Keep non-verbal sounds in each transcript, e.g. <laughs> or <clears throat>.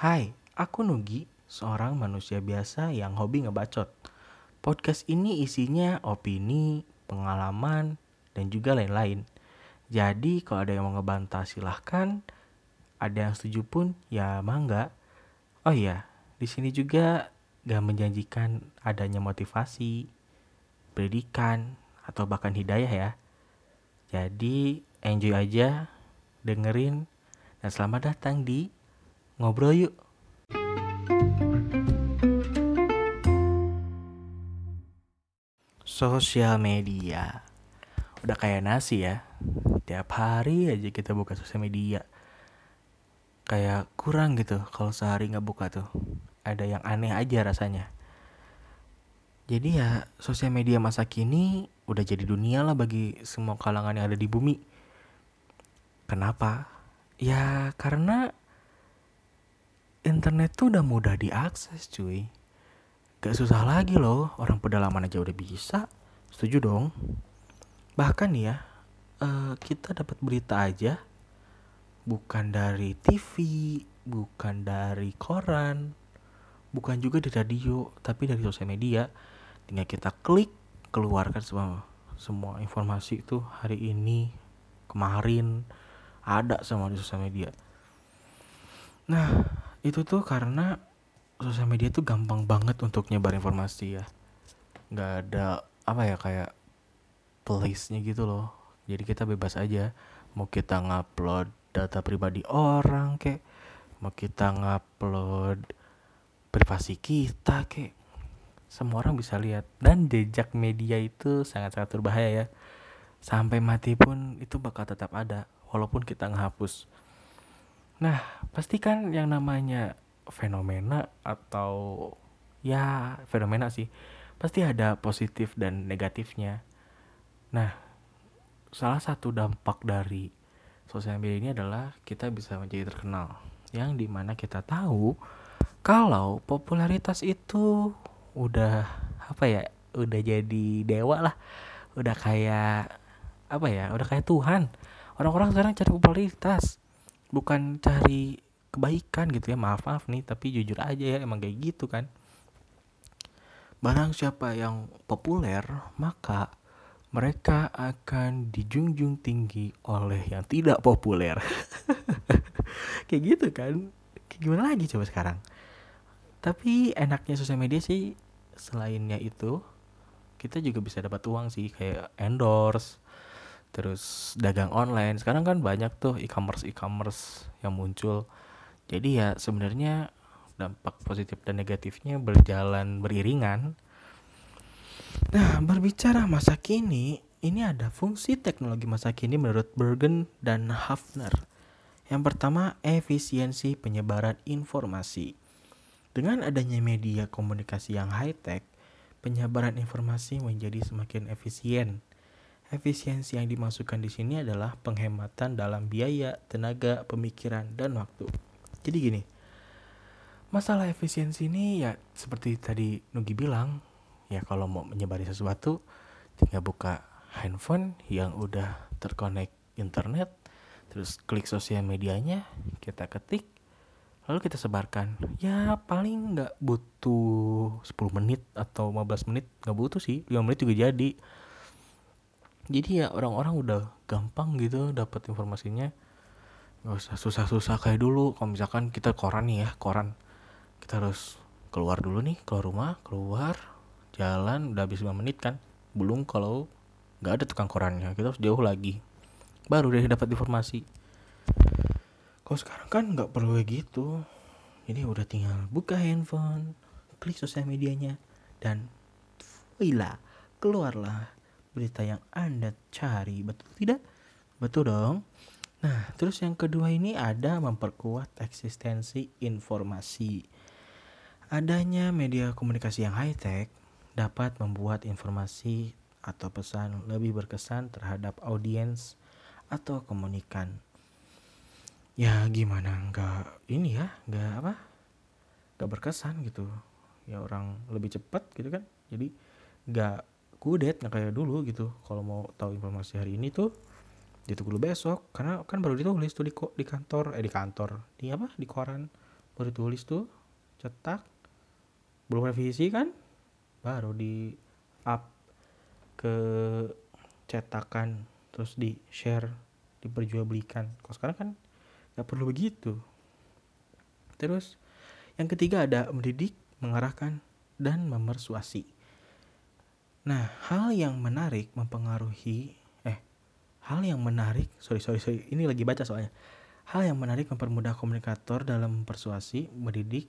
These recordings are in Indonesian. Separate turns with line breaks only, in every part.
Hai, aku Nugi, seorang manusia biasa yang hobi ngebacot. Podcast ini isinya opini, pengalaman, dan juga lain-lain. Jadi kalau ada yang mau ngebantah silahkan, ada yang setuju pun ya mangga. Oh iya, di sini juga gak menjanjikan adanya motivasi, pendidikan, atau bahkan hidayah ya. Jadi enjoy aja, dengerin, dan selamat datang di Ngobrol Yuk. Sosial media. Udah kayak nasi ya. Tiap hari aja kita buka sosial media. Kayak kurang gitu kalau sehari nggak buka tuh. Ada yang aneh aja rasanya. Jadi ya sosial media masa kini udah jadi dunia lah bagi semua kalangan yang ada di bumi. Kenapa? Ya karena internet tuh udah mudah diakses cuy Gak susah lagi loh, orang pedalaman aja udah bisa. Setuju dong? Bahkan ya, uh, kita dapat berita aja bukan dari TV, bukan dari koran, bukan juga di radio, tapi dari sosial media. Tinggal kita klik, keluarkan semua semua informasi itu hari ini, kemarin ada semua di sosial media. Nah, itu tuh karena sosial media tuh gampang banget untuk nyebar informasi ya. Nggak ada apa ya kayak place-nya gitu loh. Jadi kita bebas aja. Mau kita ngupload data pribadi orang kek mau kita ngupload privasi kita kek semua orang bisa lihat. Dan jejak media itu sangat-sangat berbahaya ya. Sampai mati pun itu bakal tetap ada walaupun kita ngehapus nah pastikan yang namanya fenomena atau ya fenomena sih pasti ada positif dan negatifnya. Nah, salah satu dampak dari sosial media ini adalah kita bisa menjadi terkenal. Yang di mana kita tahu kalau popularitas itu udah apa ya, udah jadi dewa lah, udah kayak apa ya, udah kayak Tuhan. Orang-orang sekarang cari popularitas, bukan cari kebaikan gitu ya. Maaf maaf nih tapi jujur aja ya emang kayak gitu kan. Barang siapa yang populer maka mereka akan dijunjung tinggi oleh yang tidak populer. <laughs> Kayak gitu kan. Kayak gimana lagi coba sekarang? Tapi enaknya sosial media sih selainnya itu kita juga bisa dapat uang sih kayak endorse terus dagang online sekarang kan banyak tuh e-commerce e-commerce yang muncul jadi ya sebenarnya dampak positif dan negatifnya berjalan beriringan. Nah, berbicara masa kini, ini ada fungsi teknologi masa kini menurut Bergen dan Hafner. Yang pertama, efisiensi penyebaran informasi. Dengan adanya media komunikasi yang high-tech, penyebaran informasi menjadi semakin efisien. Efisiensi yang dimasukkan di sini adalah penghematan dalam biaya, tenaga, pemikiran, dan waktu. Jadi gini, masalah efisiensi ini ya seperti tadi Nugi bilang, ya kalau mau menyebarin sesuatu tinggal buka handphone yang udah terkonek internet, terus klik sosial medianya, kita ketik, lalu kita sebarkan. Ya paling nggak butuh 10 menit atau 15 menit, nggak butuh sih, 5 menit juga jadi. Jadi ya orang-orang udah gampang gitu dapat informasinya. Nggak usah susah-susah kayak dulu. Kalau misalkan kita koran nih ya koran. Kita harus keluar dulu nih keluar rumah keluar jalan udah habis 5 menit kan. Belum kalau nggak ada tukang korannya. Kita harus jauh lagi. Baru deh dapat informasi. Kalau sekarang kan nggak perlu kayak gitu. Jadi udah tinggal buka handphone klik sosial medianya dan voila keluarlah berita yang anda cari betul tidak betul dong Nah, terus yang kedua ini ada memperkuat eksistensi informasi. Adanya media komunikasi yang high-tech dapat membuat informasi atau pesan lebih berkesan terhadap audiens atau komunikan. Ya gimana enggak ini ya, enggak apa? Enggak berkesan gitu. Ya orang lebih cepat gitu kan. Jadi enggak kudet nggak kayak dulu gitu. Kalau mau tahu informasi hari ini tuh ditunggu dulu besok. Karena kan baru ditulis tuh di di kantor eh di kantor di apa? Di koran. Baru tulis tuh cetak. Belum revisi kan? Baru di up ke cetakan terus di share diperjualbelikan. Kalau sekarang kan nggak perlu begitu. Terus yang ketiga ada mendidik mengarahkan dan memersuasi nah hal yang menarik mempengaruhi eh hal yang menarik sorry sorry sorry ini lagi baca soalnya hal yang menarik mempermudah komunikator dalam persuasi mendidik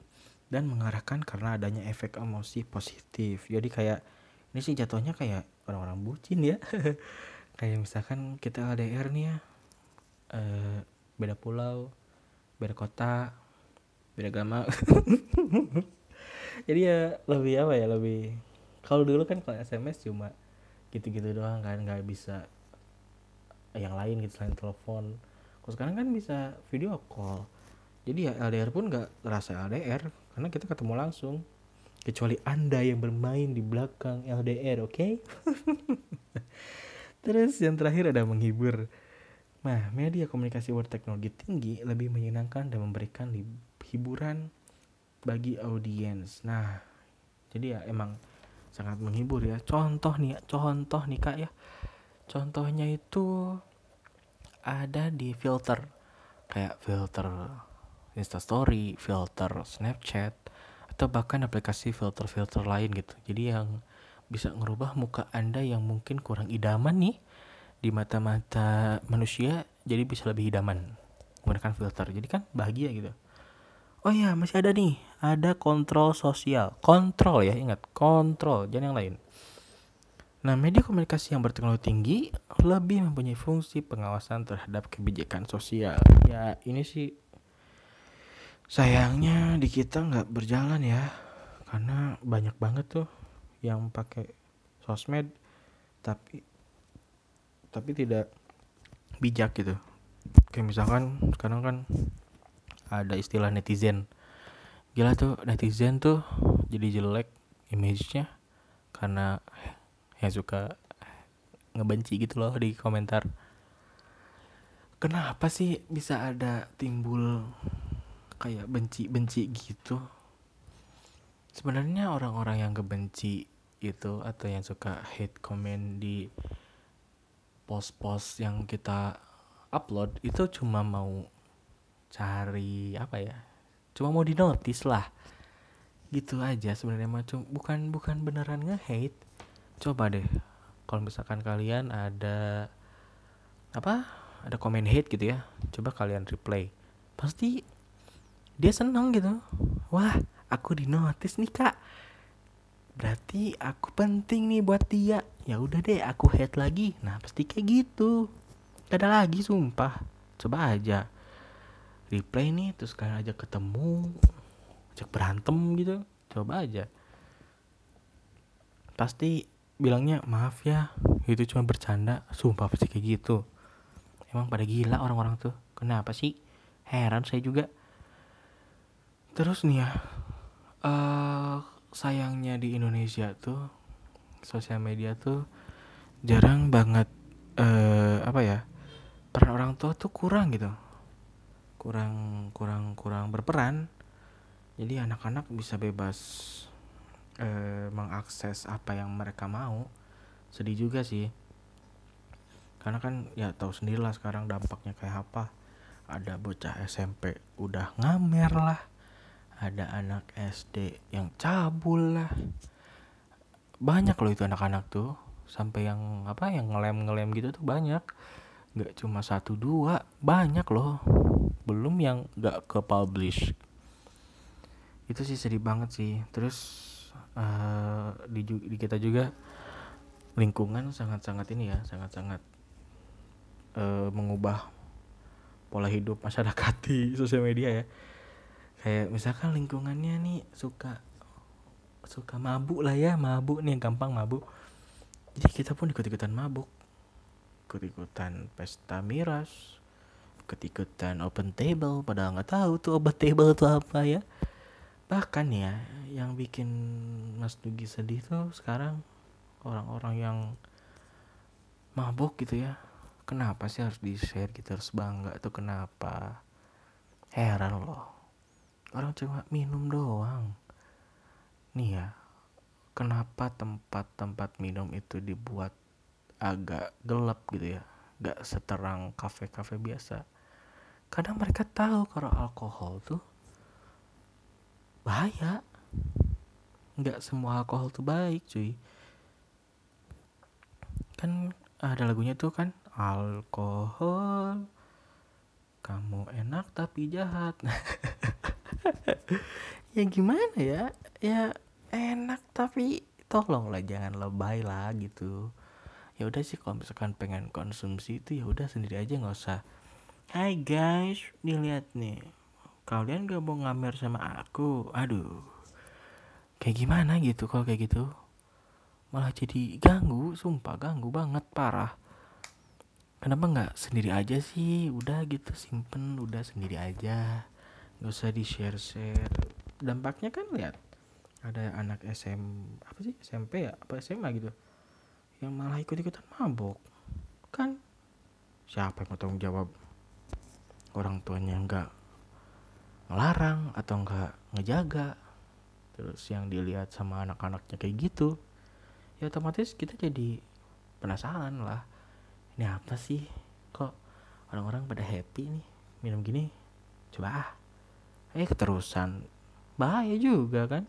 dan mengarahkan karena adanya efek emosi positif. Jadi kayak ini sih jatuhnya kayak orang-orang bucin ya. <laughs> kayak misalkan kita LDR nih ya, uh, beda pulau, beda kota, beda agama. <laughs> Jadi ya lebih apa ya lebih kalau dulu kan kalau SMS cuma gitu-gitu doang kan nggak bisa yang lain gitu selain telepon. Kalau sekarang kan bisa video call. Jadi ya LDR pun nggak terasa LDR karena kita ketemu langsung kecuali anda yang bermain di belakang LDR oke okay? <laughs> terus yang terakhir ada menghibur nah media komunikasi berteknologi tinggi lebih menyenangkan dan memberikan hiburan bagi audiens nah jadi ya emang sangat menghibur ya contoh nih contoh nih kak ya contohnya itu ada di filter kayak filter Instastory, filter Snapchat, atau bahkan aplikasi filter-filter lain gitu. Jadi yang bisa ngerubah muka Anda yang mungkin kurang idaman nih di mata-mata manusia jadi bisa lebih idaman menggunakan filter. Jadi kan bahagia gitu. Oh iya, masih ada nih, ada kontrol sosial. Kontrol ya, ingat, kontrol, jangan yang lain. Nah, media komunikasi yang berteknologi tinggi lebih mempunyai fungsi pengawasan terhadap kebijakan sosial. Ya, ini sih sayangnya di kita nggak berjalan ya karena banyak banget tuh yang pakai sosmed tapi tapi tidak bijak gitu kayak misalkan sekarang kan ada istilah netizen. Gila tuh netizen tuh jadi jelek image-nya karena yang suka ngebenci gitu loh di komentar. Kenapa sih bisa ada timbul kayak benci-benci gitu? Sebenarnya orang-orang yang kebenci itu atau yang suka hate comment di post-post yang kita upload itu cuma mau cari apa ya cuma mau di notice lah. Gitu aja sebenarnya macam bukan bukan beneran nge-hate. Coba deh kalau misalkan kalian ada apa ada komen hate gitu ya coba kalian replay pasti dia seneng gitu. Wah aku di notice nih kak. Berarti aku penting nih buat dia. Ya udah deh aku head lagi. Nah pasti kayak gitu. Gak ada lagi sumpah. Coba aja replay nih terus kalian aja ketemu ajak berantem gitu. Coba aja. Pasti bilangnya maaf ya itu cuma bercanda. Sumpah pasti kayak gitu. Emang pada gila orang-orang tuh. Kenapa sih? Heran saya juga. Terus nih ya uh, sayangnya di Indonesia tuh sosial media tuh jarang banget uh, apa ya peran orang tua tuh kurang gitu kurang kurang kurang berperan. Jadi anak-anak bisa bebas uh, mengakses apa yang mereka mau. Sedih juga sih. Karena kan ya tahu sendirilah sekarang dampaknya kayak apa. Ada bocah SMP udah ngamer lah. Ada anak SD yang cabul lah. Banyak loh itu anak-anak tuh. Sampai yang apa yang ngelem ngelem gitu tuh banyak. Nggak cuma satu dua banyak loh belum yang nggak ke publish itu sih sedih banget sih. Terus uh, di, di kita juga lingkungan sangat-sangat ini ya sangat-sangat uh, mengubah pola hidup masyarakat di sosial media ya. Kayak misalkan lingkungannya nih suka suka mabuk lah ya mabuk nih gampang mabuk. Jadi kita pun ikut-ikutan mabuk. Ikut-ikutan pesta miras ikut-ikutan open table padahal nggak tahu tuh open table itu apa ya. Bahkan ya yang bikin Mas Dugi sedih tuh sekarang orang-orang yang mabuk gitu ya. Kenapa sih harus di share gitu harus bangga tuh kenapa? Heran loh. Orang cuma minum doang. Nih ya kenapa tempat-tempat minum itu dibuat agak gelap gitu ya? Gak seterang kafe-kafe biasa kadang mereka tahu kalau alkohol tuh bahaya. Nggak semua alkohol tuh baik cuy. Kan ada lagunya tuh kan alkohol kamu enak tapi jahat. <laughs> Ya gimana ya? Ya enak tapi tolonglah jangan lebay lah gitu. Ya udah sih kalau misalkan pengen konsumsi itu ya udah sendiri aja nggak usah Hai guys nih lihat nih. Kalian gak mau ngamer sama aku? Aduh. Kayak gimana gitu kalau kayak gitu? Malah jadi ganggu sumpah ganggu banget parah. Kenapa nggak sendiri aja sih? Udah gitu simpen udah sendiri aja. Nggak usah di share share dampaknya kan lihat ada anak SM apa sih? SMP ya? Apa SMA gitu? Yang malah ikut ikutan mabok. Kan? Siapa yang mau tanggung jawab orang tuanya nggak ngelarang atau nggak ngejaga. Terus yang dilihat sama anak-anaknya kayak gitu ya otomatis kita jadi penasaran lah. Ini apa sih? Kok orang-orang pada happy nih? Minum gini? Coba ah. Eh keterusan. Bahaya juga kan?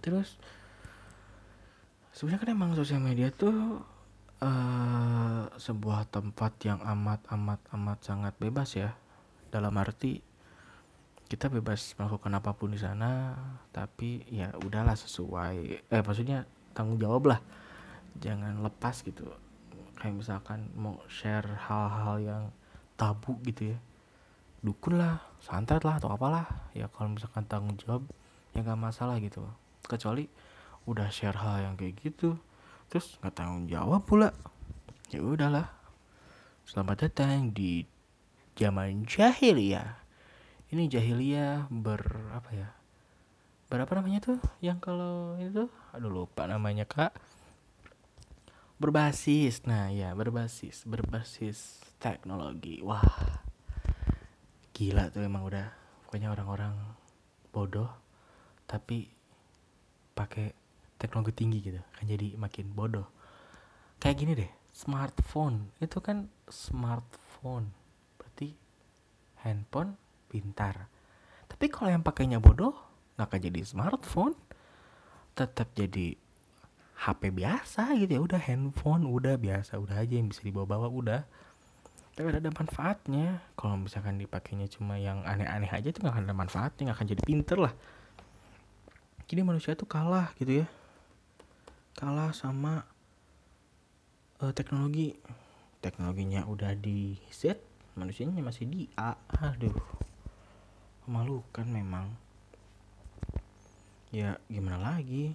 Terus sebenarnya kan emang sosial media tuh uh, sebuah tempat yang amat amat amat sangat bebas ya. Dalam arti kita bebas melakukan apa pun di sana tapi ya udahlah sesuai eh maksudnya tanggung jawab lah. Jangan lepas gitu. Kayak misalkan mau share hal-hal yang tabu gitu ya. Dukun lah santet lah atau apalah. Ya kalau misalkan tanggung jawab ya gak masalah gitu. Kecuali udah share hal yang kayak gitu terus nggak tanggung jawab pula. Ya udahlah. Selamat datang di zaman jahiliyah. Ini jahiliyah ber apa ya? Berapa namanya tuh? Yang kalau itu aduh lupa namanya kak. Berbasis. Nah ya berbasis. Berbasis teknologi. Wah gila tuh emang udah. Pokoknya orang-orang bodoh tapi pakai teknologi tinggi gitu kan jadi makin bodoh. Kayak gini deh smartphone itu kan smartphone berarti handphone pintar. Tapi kalau yang pakainya bodoh nggak akan jadi smartphone tetap jadi HP biasa gitu ya udah handphone udah biasa udah aja yang bisa dibawa-bawa udah. Tapi ada manfaatnya kalau misalkan dipakainya cuma yang aneh-aneh aja tuh nggak akan ada manfaatnya nggak akan jadi pinter lah. Jadi manusia tuh kalah gitu ya kalah sama uh, teknologi. Teknologinya udah di Z manusianya masih di A. Aduh memalukan memang. Ya gimana lagi?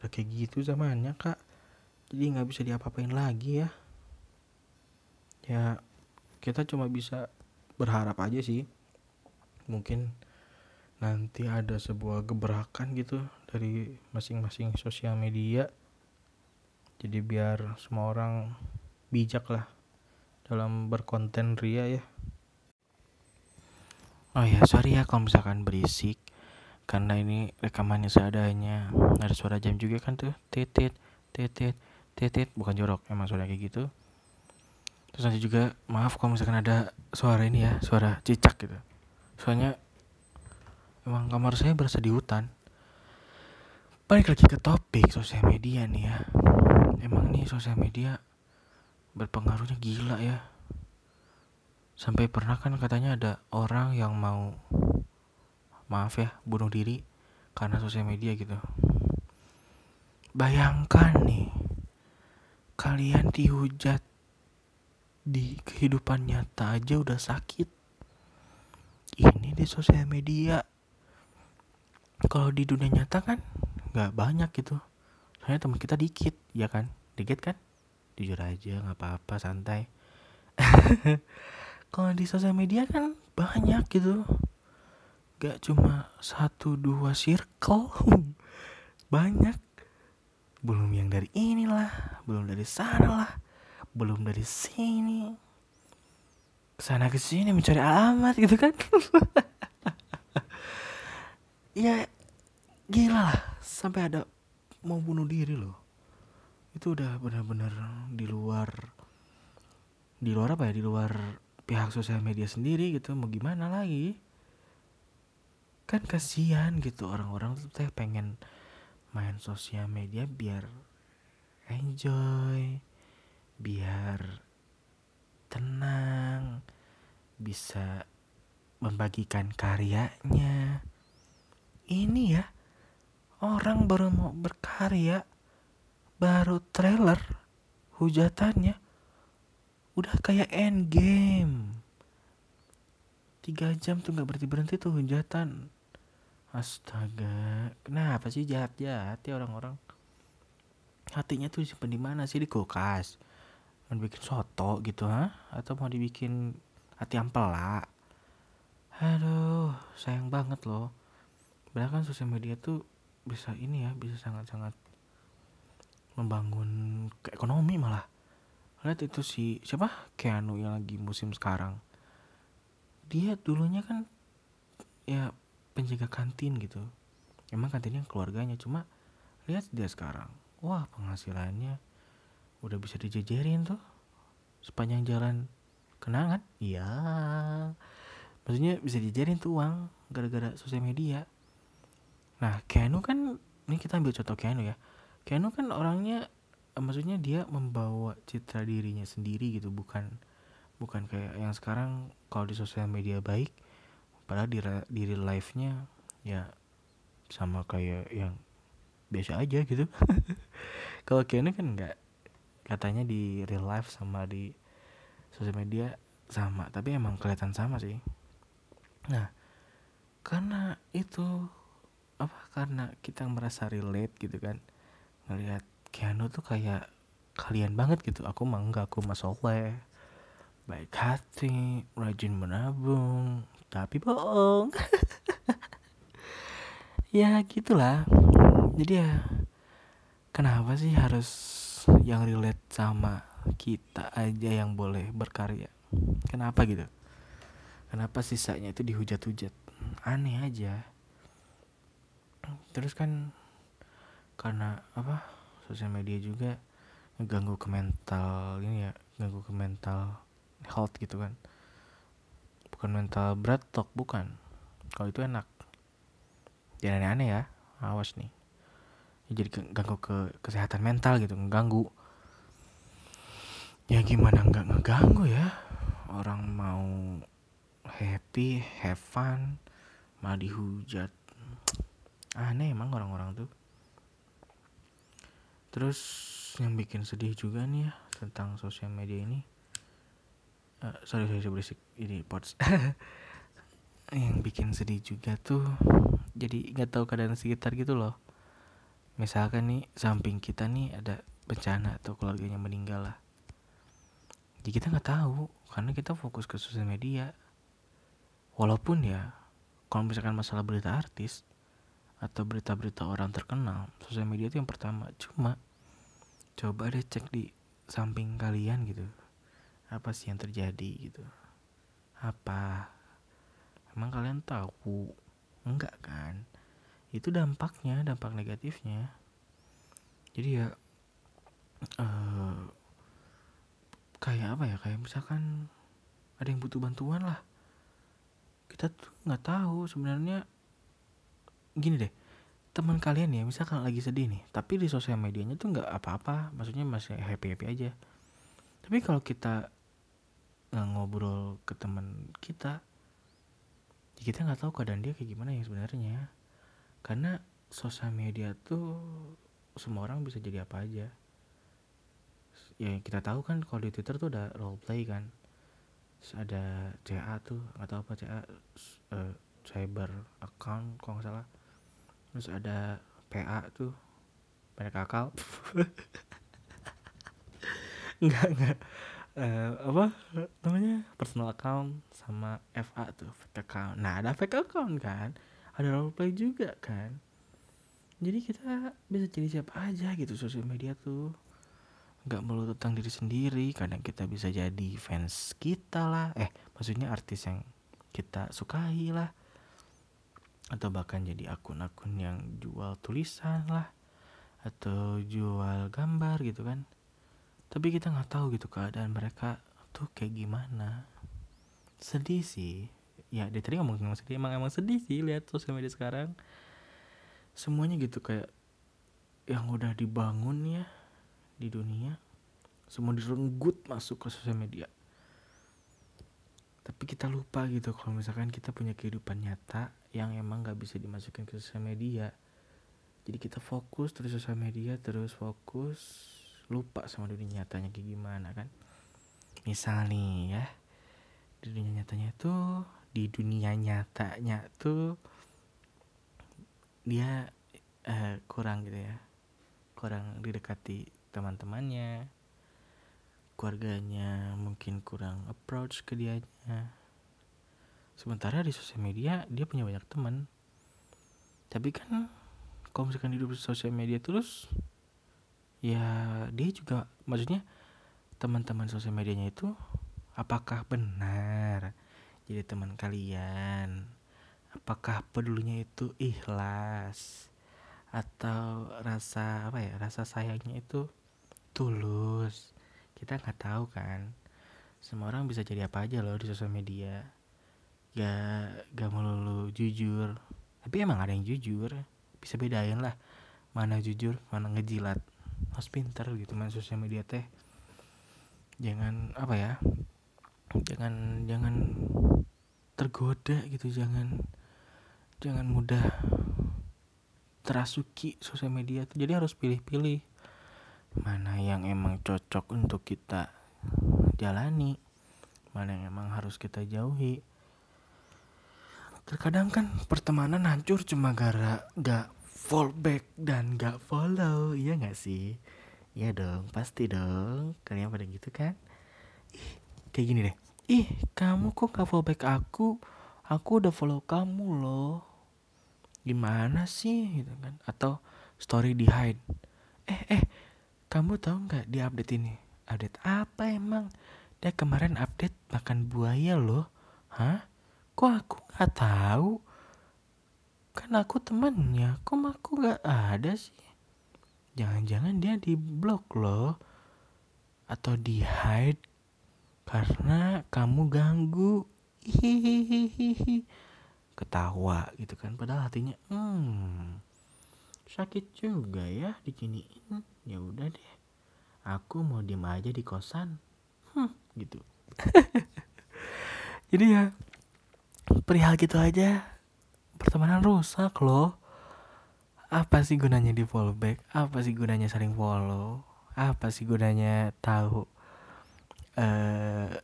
Udah kayak gitu zamannya kak. Jadi nggak bisa diapa-apain lagi ya. Ya kita cuma bisa berharap aja sih. Mungkin nanti ada sebuah gebrakan gitu dari masing-masing sosial media jadi biar semua orang bijak lah dalam berkonten ria ya. Oh ya sorry ya kalau misalkan berisik karena ini rekamannya seadanya. Ada suara jam juga kan tuh? Titit titit titit bukan jorok emang suara kayak gitu. Terus nanti juga maaf kalau misalkan ada suara ini ya suara cicak gitu. Soalnya emang kamar saya berasa di hutan. Balik lagi ke topik sosial media nih ya emang nih sosial media berpengaruhnya gila ya. Sampai pernah kan katanya ada orang yang mau maaf ya bunuh diri karena sosial media gitu. Bayangkan nih kalian dihujat di kehidupan nyata aja udah sakit. Ini di sosial media. Kalau di dunia nyata kan nggak banyak gitu soalnya teman kita dikit ya kan? Dikit kan? Jujur aja nggak apa-apa santai. <laughs> Kalau di sosial media kan banyak gitu. Gak cuma satu dua circle. <laughs> Banyak. Belum yang dari inilah belum dari sana lah belum dari sini. Sana ke sini mencari alamat gitu kan? <laughs> Ya gila lah. Sampai ada mau bunuh diri loh. Itu udah benar-benar di luar di luar apa ya? Di luar pihak sosial media sendiri gitu. Mau gimana lagi? Kan kasihan gitu orang-orang tuh saya pengen main sosial media biar enjoy biar tenang bisa membagikan karyanya. Ini ya orang baru mau berkarya baru trailer hujatannya udah kayak end game tiga jam tuh nggak berhenti berhenti tuh hujatan. Astaga kenapa sih jahat jahat ya orang-orang? Hatinya tuh simpen di mana sih? Di kulkas. Mau dibikin soto gitu ha atau mau dibikin hati ampela aduh sayang banget loh. Padahal kan sosial media tuh bisa ini ya bisa sangat-sangat membangun ke ekonomi malah. Lihat itu si siapa? Keanu yang lagi musim sekarang. Dia dulunya kan ya penjaga kantin gitu. Emang kantinnya keluarganya cuma lihat dia sekarang. Wah penghasilannya udah bisa dijejerin tuh sepanjang jalan. Kenangan iya. Maksudnya bisa dijejerin tuh uang gara-gara sosial media nah Keanu kan ini kita ambil contoh Keanu ya. Keanu kan orangnya maksudnya dia membawa citra dirinya sendiri gitu bukan bukan kayak yang sekarang kalau di sosial media baik padahal di di real life-nya ya sama kayak yang biasa aja gitu. <laughs> Kalau Keanu kan enggak katanya di real life sama di sosial media sama tapi emang kelihatan sama sih. Nah karena itu apa karena kita merasa relate gitu kan. Ngelihat Keanu tuh kayak kalian banget gitu. Aku mah enggak aku mah soleh. Baik hati rajin menabung tapi bohong. <laughs> Ya gitulah. Jadi ya kenapa sih harus yang relate sama kita aja yang boleh berkarya? Kenapa gitu? Kenapa sisanya itu dihujat-hujat? Aneh aja terus kan karena apa sosial media juga ngeganggu ke mental ini ya ngeganggu ke mental health gitu kan. Bukan mental berat talk bukan. Kalau itu enak. Jangan aneh-aneh ya awas nih. Ya, jadi ganggu ke kesehatan mental gitu ngeganggu. Ya gimana nggak ngeganggu ya? Orang mau happy have fun malah dihujat aneh emang orang-orang tuh. Terus yang bikin sedih juga nih ya tentang sosial media ini uh, sorry sorry berisik. Ini pots. <laughs> Yang bikin sedih juga tuh jadi nggak tahu keadaan sekitar gitu loh. Misalkan nih samping kita nih ada bencana atau keluarganya meninggal lah. Jadi kita nggak tahu karena kita fokus ke sosial media. Walaupun ya kalau misalkan masalah berita artis atau berita-berita orang terkenal. Sosial media itu yang pertama. Cuma coba deh cek di samping kalian gitu. Apa sih yang terjadi gitu? Apa? Emang kalian tahu? Enggak kan? Itu dampaknya dampak negatifnya. Jadi ya uh, kayak apa ya? Kayak misalkan ada yang butuh bantuan lah. Kita tuh nggak tahu sebenarnya gini deh teman kalian ya misalkan lagi sedih nih tapi di sosial medianya tuh nggak apa-apa maksudnya masih happy happy aja. Tapi kalau kita nggak ngobrol ke teman kita ya kita nggak tahu keadaan dia kayak gimana yang sebenarnya. Karena sosial media tuh semua orang bisa jadi apa aja. Ya kita tahu kan kalau di twitter tuh ada role play kan. Terus ada CA tuh atau apa CA uh, eh, cyber account kalau nggak salah terus ada PA tuh. Banyak akal. Enggak enggak uh, apa namanya? Personal account sama FA tuh fake account. Nah ada fake account kan? Ada role play juga kan? Jadi kita bisa jadi siapa aja gitu sosial media tuh. Nggak melulu tentang diri sendiri kadang kita bisa jadi fans kita lah. Eh maksudnya artis yang kita sukai lah atau bahkan jadi akun-akun yang jual tulisan lah atau jual gambar gitu kan. Tapi kita nggak tahu gitu keadaan mereka tuh kayak gimana. Sedih sih. Ya dia tadi ngomong ngomong sedih emang emang sedih sih lihat sosial media sekarang. Semuanya gitu kayak yang udah dibangun ya di dunia semua direnggut masuk ke sosial media. Tapi kita lupa gitu kalau misalkan kita punya kehidupan nyata yang emang nggak bisa dimasukin ke sosial media. Jadi kita fokus terus sosial media terus fokus lupa sama dunia nyatanya kayak gimana kan. Misal nih ya di dunia nyatanya itu di dunia nyatanya tuh dia eh, kurang gitu ya. Kurang didekati teman-temannya keluarganya mungkin kurang approach ke dianya sementara di sosial media dia punya banyak teman. Tapi kan kalau misalkan hidup di sosial media terus ya dia juga maksudnya teman-teman sosial medianya itu apakah benar jadi teman kalian? Apakah pedulinya itu ikhlas? Atau rasa apa ya rasa sayangnya itu tulus? Kita nggak tahu kan. Semua orang bisa jadi apa aja loh di sosial media gak gak melulu jujur. Tapi emang ada yang jujur. Bisa bedain lah mana jujur mana ngejilat. Harus pinter gitu main sosial media teh. Jangan apa ya jangan jangan tergoda gitu. Jangan jangan mudah terasuki sosial media tuh. Jadi harus pilih-pilih mana yang emang cocok untuk kita jalani mana yang emang harus kita jauhi terkadang kan pertemanan hancur cuma gara gak fallback dan gak follow iya gak sih? Iya dong pasti dong. Kalian pada gitu kan? Ih kayak gini deh. Ih kamu kok gak fallback aku? Aku udah follow kamu loh. Gimana sih? Gitu kan? Atau story di hide. Eh eh kamu tahu nggak di update ini? Update apa emang? Dia kemarin update makan buaya loh. Hah kok aku nggak tahu? Kan aku temannya kok aku nggak ada sih? Jangan-jangan dia di blok loh. Atau di hide karena kamu ganggu. Hihihihi ketawa gitu kan padahal hatinya hmm sakit juga ya diginiin ya udah deh aku mau diem aja di kosan. Hmm, gitu. <laughs> Jadi ya perihal gitu aja. Pertemanan rusak loh. Apa sih gunanya di follow back? Apa sih gunanya saling follow? Apa sih gunanya tahu eh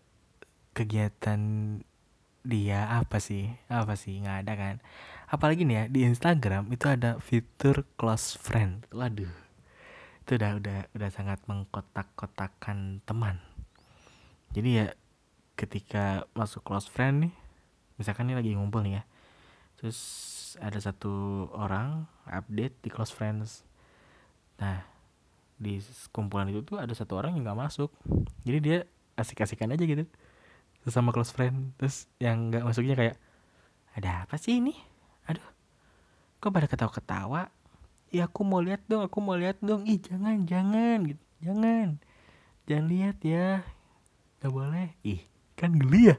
kegiatan dia? Apa sih? Apa sih? Nggak ada kan? Apalagi nih ya di Instagram itu ada fitur close friend. Waduh. Itu udah udah udah sangat mengkotak-kotakan teman. Jadi ya ketika masuk close friend nih misalkan ini lagi ngumpul nih ya. Terus ada satu orang update di close friends. Nah di kumpulan itu tuh ada satu orang yang nggak masuk. Jadi dia asik-asikan aja gitu. Sesama close friend. Terus yang nggak masuknya kayak ada apa sih ini? Aduh kok pada ketawa-ketawa? Ya aku mau lihat dong aku mau lihat dong. Ih jangan jangan gitu. Jangan. Jangan lihat ya. Nggak boleh. Ih kan geli ya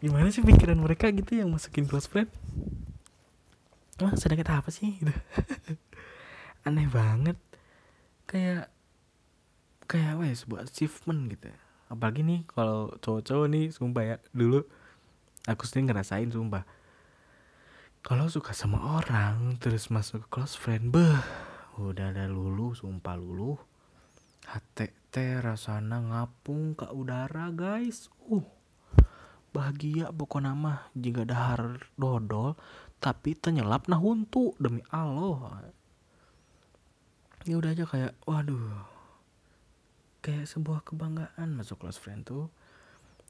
gimana sih pikiran mereka gitu yang masukin close friend? Emang sedikit apa sih? <laughs> Gitu. Aneh banget. Kayak kayak apa ya sebuah achievement gitu ya. Apalagi nih kalau cowok-cowok nih sumpah ya dulu aku sendiri ngerasain sumpah. Kalau suka sama orang terus masuk ke close friend beh udah ada lulu sumpah lulu. HTT rasanya ngapung ke udara guys. Uh bahagia pokok nama jika dahar dodol tapi ternyelap nah untuk demi Allah. Ya udah aja kayak waduh. Kayak sebuah kebanggaan masuk close friend tuh.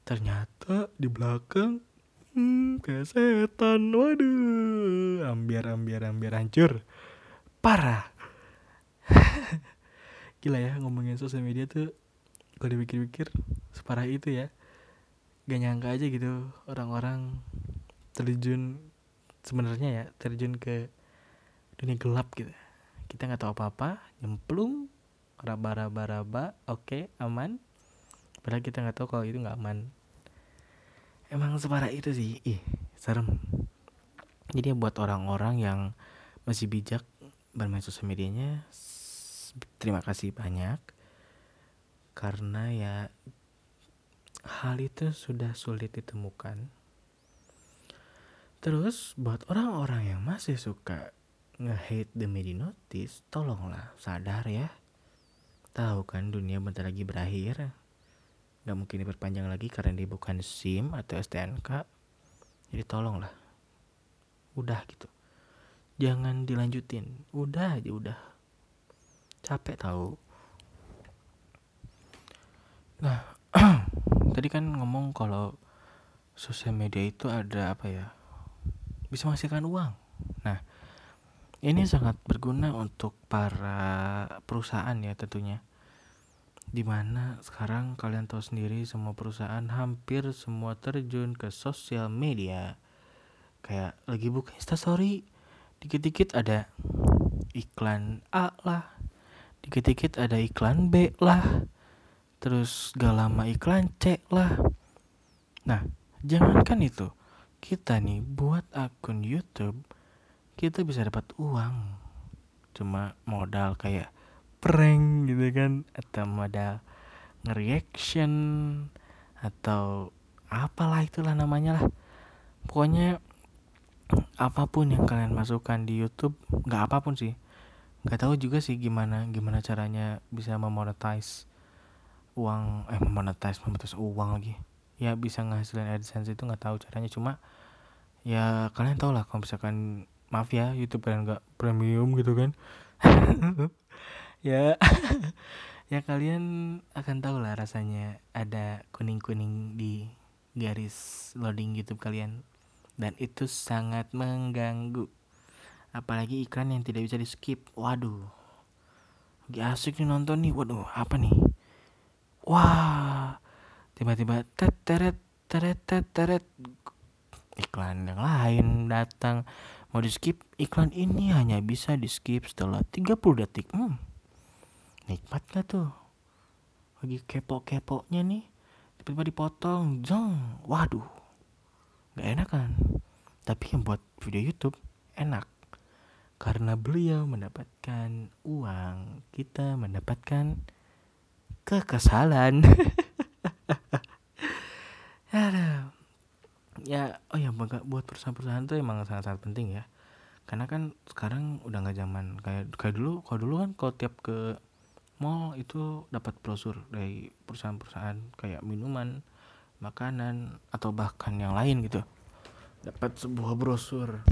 Ternyata di belakang hmm, kayak setan. Waduh ambiar ambiar ambiar hancur. Parah. <laughs> Gila ya ngomongin sosial media tuh. Kalau dipikir-pikir separah itu ya gak nyangka aja gitu orang-orang terjun sebenarnya ya terjun ke dunia gelap gitu. Kita nggak tahu apa-apa nyemplung raba-raba-raba oke okay, aman. Padahal kita nggak tahu kalau itu nggak aman. Emang separah itu sih ih serem. Jadi buat orang-orang yang masih bijak bermain sosial medianya terima kasih banyak. Karena ya hal itu sudah sulit ditemukan terus buat orang-orang yang masih suka nge-hate demi di notice, tolonglah sadar ya. Tahu kan dunia bentar lagi berakhir. Gak mungkin diperpanjang lagi karena dia bukan SIM atau STNK. Jadi tolonglah. Udah gitu. Jangan dilanjutin. Udah aja udah. Capek tahu. Nah, <clears throat> tadi kan ngomong kalau sosial media itu ada apa ya? Bisa menghasilkan uang. Nah, ini sangat berguna untuk para perusahaan ya tentunya. Di mana sekarang kalian tahu sendiri semua perusahaan hampir semua terjun ke sosial media. Kayak lagi buka instastory, dikit-dikit ada iklan A lah, dikit-dikit ada iklan B lah, terus gak lama iklan C lah. Nah, jangankan itu, kita nih buat akun YouTube kita bisa dapat uang. Cuma modal kayak prank gitu kan atau modal nge-reaction atau apalah itulah namanya lah. Pokoknya apa pun yang kalian masukkan di YouTube nggak apa pun sih. Nggak tahu juga sih gimana gimana caranya bisa memonetize uang eh memonetize memonetize uang lagi. Ya bisa ngasilin adsense itu nggak tahu caranya. Cuma ya kalian tau lah kalau misalkan maaf ya YouTube kalian nggak premium gitu kan. <laughs> Ya <laughs> ya kalian akan tahu lah rasanya ada kuning kuning di garis loading YouTube kalian. Dan itu sangat mengganggu. Apalagi iklan yang tidak bisa di skip waduh lagi asik nih nonton nih. Waduh apa nih wah. Tiba-tiba teret teret teret. Iklan yang lain datang. Mau di skip, iklan ini hanya bisa di skip setelah 30 detik. Hmm, nikmat gak tuh? Lagi kepo-keponya nih, tiba-tiba dipotong, jong, waduh, gak enak kan? Tapi yang buat video YouTube enak, karena beliau mendapatkan uang, kita mendapatkan kekesalan. <laughs> Ya oh ya buat perusahaan-perusahaan tuh emang sangat-sangat penting ya. Karena kan sekarang udah nggak zaman kayak kayak dulu kalau dulu kan kalau tiap ke mall itu dapat brosur dari perusahaan-perusahaan kayak minuman makanan atau bahkan yang lain gitu. Dapat sebuah brosur.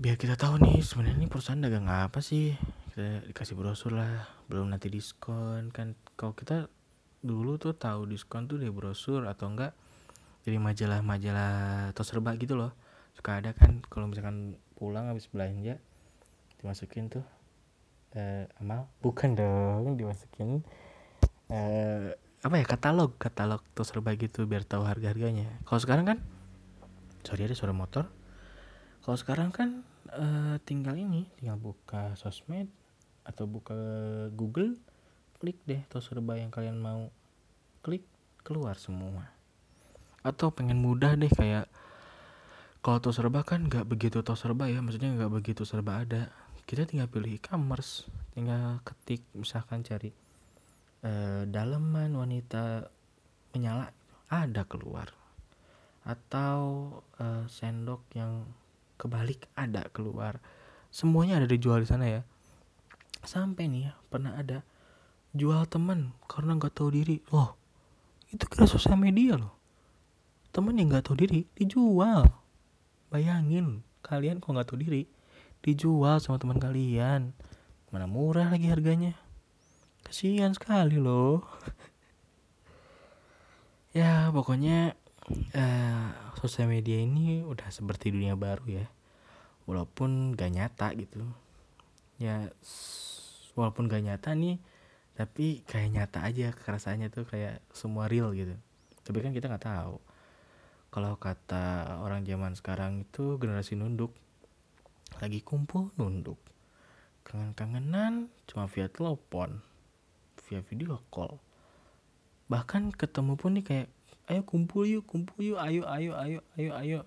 Biar kita tahu nih sebenarnya ini perusahaan dagang apa sih kita dikasih brosur lah belum nanti diskon. Kan kalau kita dulu tuh tahu diskon tuh dari brosur atau enggak jadi majalah-majalah atau serba gitu loh. Suka ada kan kalau misalkan pulang habis belanja dimasukin tuh eh, amal bukan dong dimasukin eh, apa ya katalog katalog tuh serba gitu biar tahu harga harganya kalau sekarang kan sorry ada suara motor. Kalau sekarang kan eh, tinggal ini tinggal buka sosmed atau buka Google klik deh tuh serba yang kalian mau. Klik keluar semua. Atau pengen mudah deh kayak kalau tuh serba kan nggak begitu tuh serba ya maksudnya nggak begitu serba ada. Kita tinggal pilih e-commerce tinggal ketik misalkan cari uh, daleman wanita menyala ada keluar. Atau uh, sendok yang kebalik ada keluar. Semuanya ada dijual di sana ya sampai nih ya pernah ada jual teman karena nggak tahu diri. Loh itu kira sosial media loh. Temen yang nggak tahu diri dijual. Bayangin kalian kok nggak tahu diri dijual sama teman kalian. Mana murah lagi harganya? Kasihan sekali loh. <laughs> Ya pokoknya uh, sosial media ini udah seperti dunia baru ya. Walaupun gak nyata gitu ya walaupun gak nyata nih tapi kayak nyata aja kerasaannya tuh kayak semua real gitu. Tapi kan kita nggak tahu. Kalau kata orang zaman sekarang itu generasi nunduk lagi kumpul nunduk. Kangen-kangenan cuma via telepon via video call. Bahkan ketemu pun nih kayak ayo kumpul yuk kumpul yuk ayo ayo ayo ayo ayo.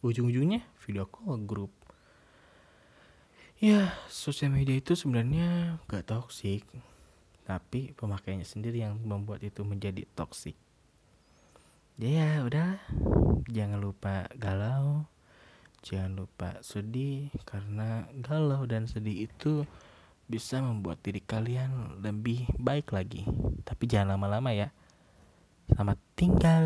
Ujung-ujungnya video call grup ya sosial media itu sebenarnya gak toksik tapi pemakaiannya sendiri yang membuat itu menjadi toksik ya udah. Jangan lupa galau jangan lupa sedih karena galau dan sedih itu bisa membuat diri kalian lebih baik lagi. Tapi jangan lama-lama ya. Selamat tinggal